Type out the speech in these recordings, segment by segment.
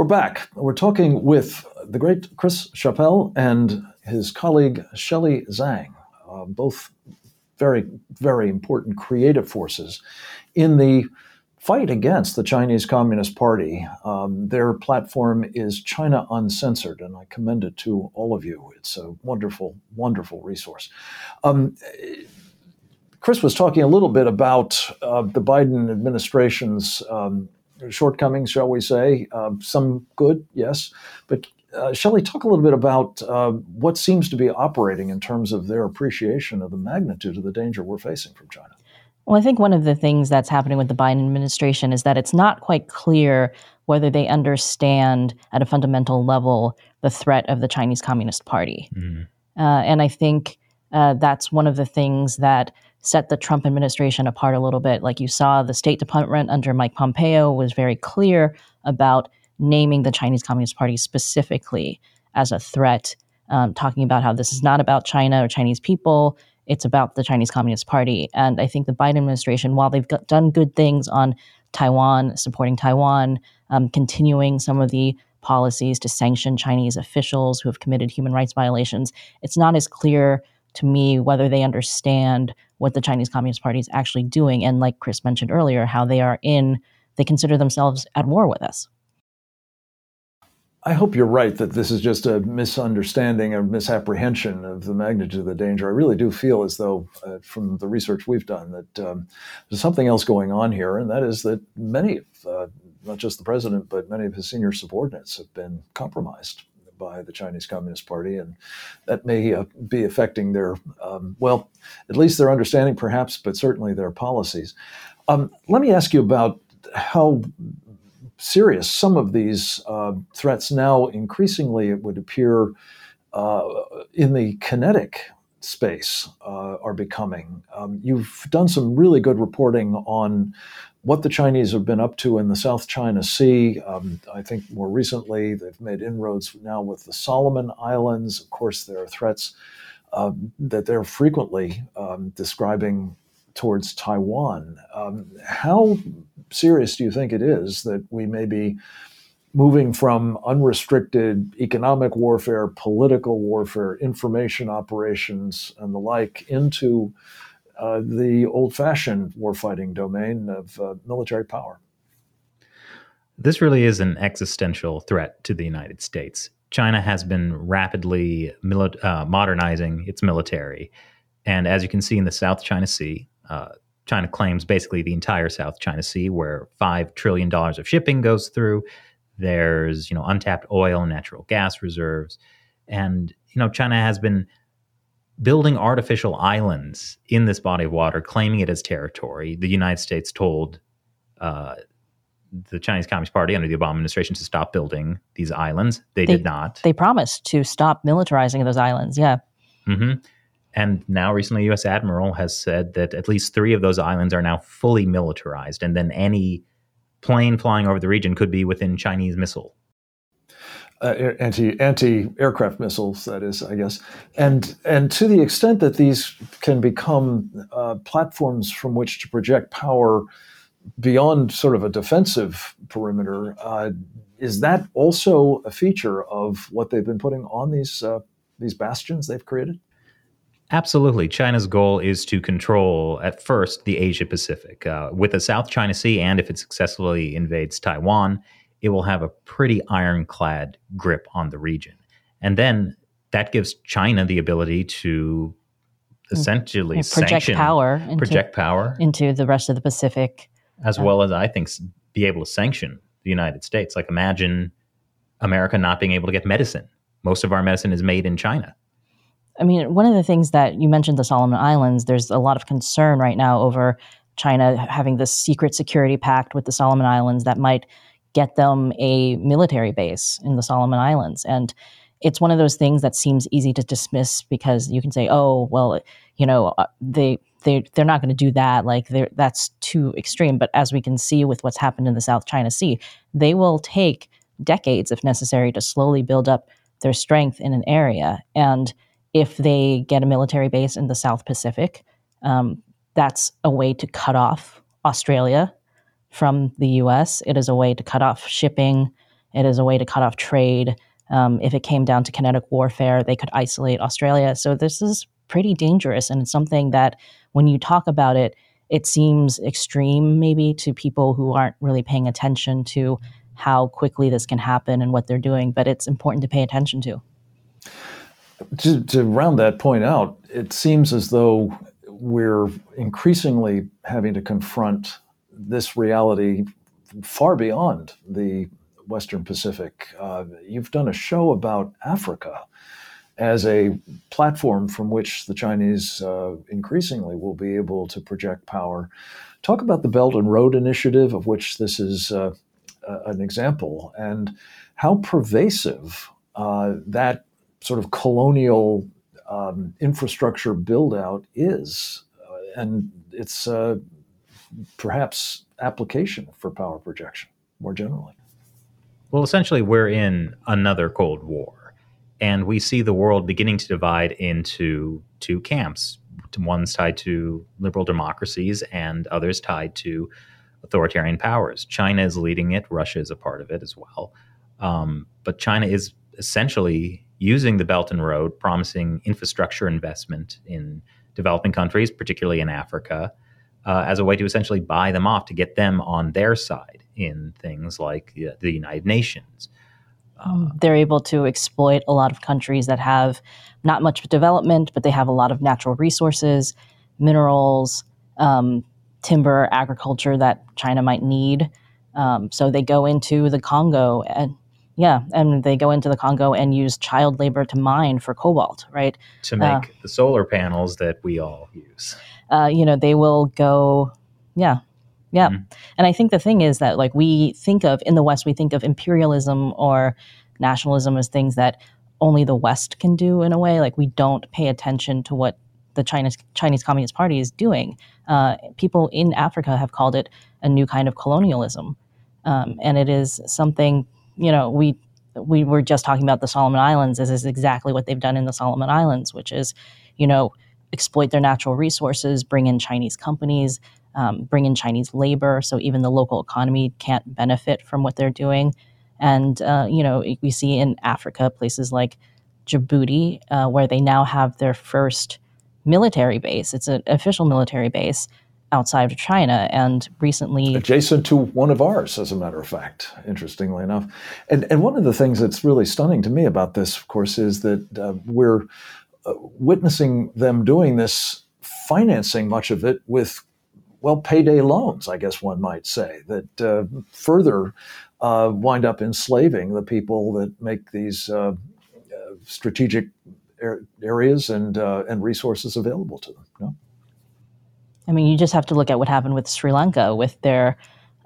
We're back. We're talking with the great Chris Chappell and his colleague Shelley Zhang, uh, both very, very important creative forces in the fight against the Chinese Communist Party. Um, their platform is China Uncensored, and I commend it to all of you. It's a wonderful, wonderful resource. Um, Chris was talking a little bit about uh, the Biden administration's um, shortcomings, shall we say. Uh, some good, yes. But uh, Shelley, talk a little bit about uh, what seems to be operating in terms of their appreciation of the magnitude of the danger we're facing from China. Well, I think one of the things that's happening with the Biden administration is that it's not quite clear whether they understand at a fundamental level the threat of the Chinese Communist Party. Mm. Uh, and I think uh, that's one of the things that set the Trump administration apart a little bit. Like you saw, the State Department under Mike Pompeo was very clear about naming the Chinese Communist Party specifically as a threat, um, talking about how this is not about China or Chinese people. It's about the Chinese Communist Party. And I think the Biden administration, while they've got, done good things on Taiwan, supporting Taiwan, um, continuing some of the policies to sanction Chinese officials who have committed human rights violations, it's not as clear to me whether they understand what the Chinese Communist Party is actually doing. And like Chris mentioned earlier, how they are in, they consider themselves at war with us. I hope you're right that this is just a misunderstanding or misapprehension of the magnitude of the danger. I really do feel as though, uh, from the research we've done, that um, there's something else going on here, and that is that many, uh, not just the president, but many of his senior subordinates have been compromised by the Chinese Communist Party, and that may uh, be affecting their, um, well, at least their understanding, perhaps, but certainly their policies. Um, let me ask you about how serious some of these uh, threats now increasingly, it would appear, uh, in the kinetic space uh, are becoming. Um, you've done some really good reporting on what the Chinese have been up to in the South China Sea. Um, I think more recently they've made inroads now with the Solomon Islands. Of course, there are threats uh, that they're frequently um, describing towards Taiwan. Um, how serious do you think it is that we may be moving from unrestricted economic warfare, political warfare, information operations, and the like into uh, the old fashioned warfighting domain of uh, military power. This really is an existential threat to the United States. China has been rapidly mili- uh, modernizing its military. And as you can see in the South China Sea, uh, China claims basically the entire South China Sea, where $5 trillion of shipping goes through. There's, you know, untapped oil and natural gas reserves. And, you know, China has been building artificial islands in this body of water, claiming it as territory. The United States told uh, the Chinese Communist Party under the Obama administration to stop building these islands. They, they did not. They promised to stop militarizing those islands. Yeah. Mm-hmm. And now, recently, U.S. Admiral has said that at least three of those islands are now fully militarized, and then any plane flying over the region could be within Chinese missile uh, anti anti aircraft missiles. That is, I guess, and and to the extent that these can become uh, platforms from which to project power beyond sort of a defensive perimeter, uh, is that also a feature of what they've been putting on these uh, these bastions they've created? Absolutely. China's goal is to control, at first, the Asia Pacific. Uh, with the South China Sea, and if it successfully invades Taiwan, it will have a pretty ironclad grip on the region. And then that gives China the ability to essentially yeah, project sanction, power into, project power into the rest of the Pacific, as uh, well as I think be able to sanction the United States. Like imagine America not being able to get medicine. Most of our medicine is made in China. I mean, one of the things that you mentioned the Solomon Islands, there's a lot of concern right now over China having this secret security pact with the Solomon Islands that might get them a military base in the Solomon Islands. And it's one of those things that seems easy to dismiss because you can say, "Oh, well, you know, uh, they they they're not going to do that. Like that's too extreme." But as we can see with what's happened in the South China Sea, they will take decades, if necessary, to slowly build up their strength in an area. And if they get a military base in the South Pacific, um, that's a way to cut off Australia from the US. It is a way to cut off shipping It is a way to cut off trade. Um, if it came down to kinetic warfare, they could isolate Australia. So this is pretty dangerous, and it's something that when you talk about it, it seems extreme maybe to people who aren't really paying attention to how quickly this can happen and what they're doing. But it's important to pay attention to. To, to round that point out, it seems as though we're increasingly having to confront this reality far beyond the Western Pacific. Uh, you've done a show about Africa as a platform from which the Chinese uh, increasingly will be able to project power. Talk about the Belt and Road Initiative, of which this is uh, an example, and how pervasive uh, that sort of colonial um, infrastructure build out is, uh, and its uh, perhaps application for power projection more generally. Well, essentially, we're in another Cold War, and we see the world beginning to divide into two camps. One's tied to liberal democracies, and others tied to authoritarian powers. China is leading it. Russia is a part of it as well. Um, but China is essentially using the Belt and Road, promising infrastructure investment in developing countries, particularly in Africa, uh, as a way to essentially buy them off to get them on their side in things like the, the United Nations. Uh, They're able to exploit a lot of countries that have not much development, but they have a lot of natural resources, minerals, um, timber, agriculture that China might need. Um, so they go into the Congo and yeah, and they go into the Congo and use child labor to mine for cobalt, right? To make uh, the solar panels that we all use. Uh, you know, they will go, yeah, yeah. Mm-hmm. And I think the thing is that, like, we think of in the West, we think of imperialism or nationalism as things that only the West can do in a way. Like, we don't pay attention to what the Chinese Chinese Communist Party is doing. Uh, people in Africa have called it a new kind of colonialism, um, and it is something you know, we we were just talking about the Solomon Islands. This is exactly what they've done in the Solomon Islands, which is, you know, exploit their natural resources, bring in Chinese companies, um, bring in Chinese labor, so even the local economy can't benefit from what they're doing. And uh, you know, we see in Africa places like Djibouti, uh, where they now have their first military base. It's an official military base outside of China and recently adjacent to one of ours, as a matter of fact, interestingly enough. And and one of the things that's really stunning to me about this, of course, is that uh, we're uh, witnessing them doing this, financing much of it with well payday loans, I guess one might say, that uh, further uh, wind up enslaving the people that make these uh, uh, strategic areas and and resources available to them. You know? I mean, you just have to look at what happened with Sri Lanka with their,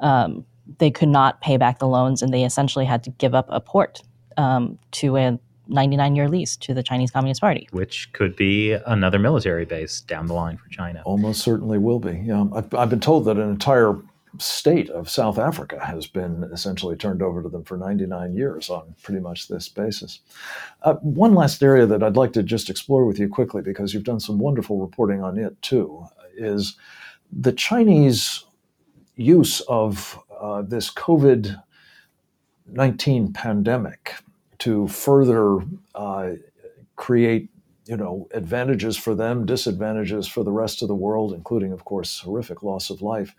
um, they could not pay back the loans and they essentially had to give up a port um, to a 99 year lease to the Chinese Communist Party. Which could be another military base down the line for China. Almost certainly will be. Yeah. I've, I've been told that an entire state of South Africa has been essentially turned over to them for 99 years on pretty much this basis. Uh, one last area that I'd like to just explore with you quickly because you've done some wonderful reporting on it too is the Chinese use of uh, this COVID 19 pandemic to further uh, create you know advantages for them disadvantages for the rest of the world including of course horrific loss of life.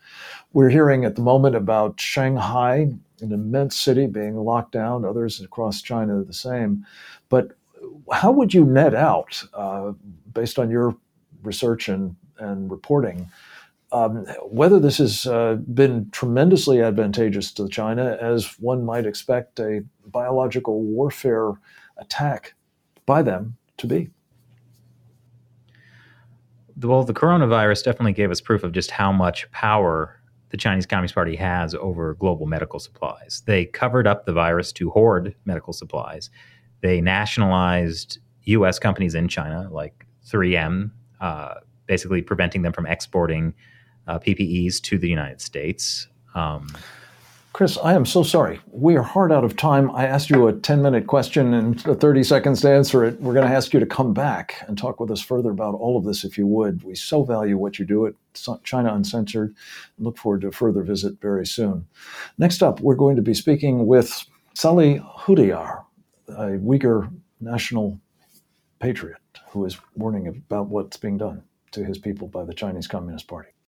We're hearing at the moment about shanghai an immense city being locked down others across china the same. But how would you net out uh, based on your research and and reporting. Um, whether this has uh, been tremendously advantageous to China, as one might expect a biological warfare attack by them to be. Well, the coronavirus definitely gave us proof of just how much power the Chinese Communist Party has over global medical supplies. They covered up the virus to hoard medical supplies. They nationalized U.S. companies in China, like 3M, uh, basically preventing them from exporting uh, PPEs to the United States. Um, Chris, I am so sorry. We are hard out of time. I asked you a 10 minute question and 30 seconds to answer it. We're going to ask you to come back and talk with us further about all of this, if you would. We so value what you do at China Uncensored. Look forward to a further visit very soon. Next up, we're going to be speaking with Salih Hudayar, a Uyghur national patriot who is warning about what's being done to his people by the Chinese Communist Party.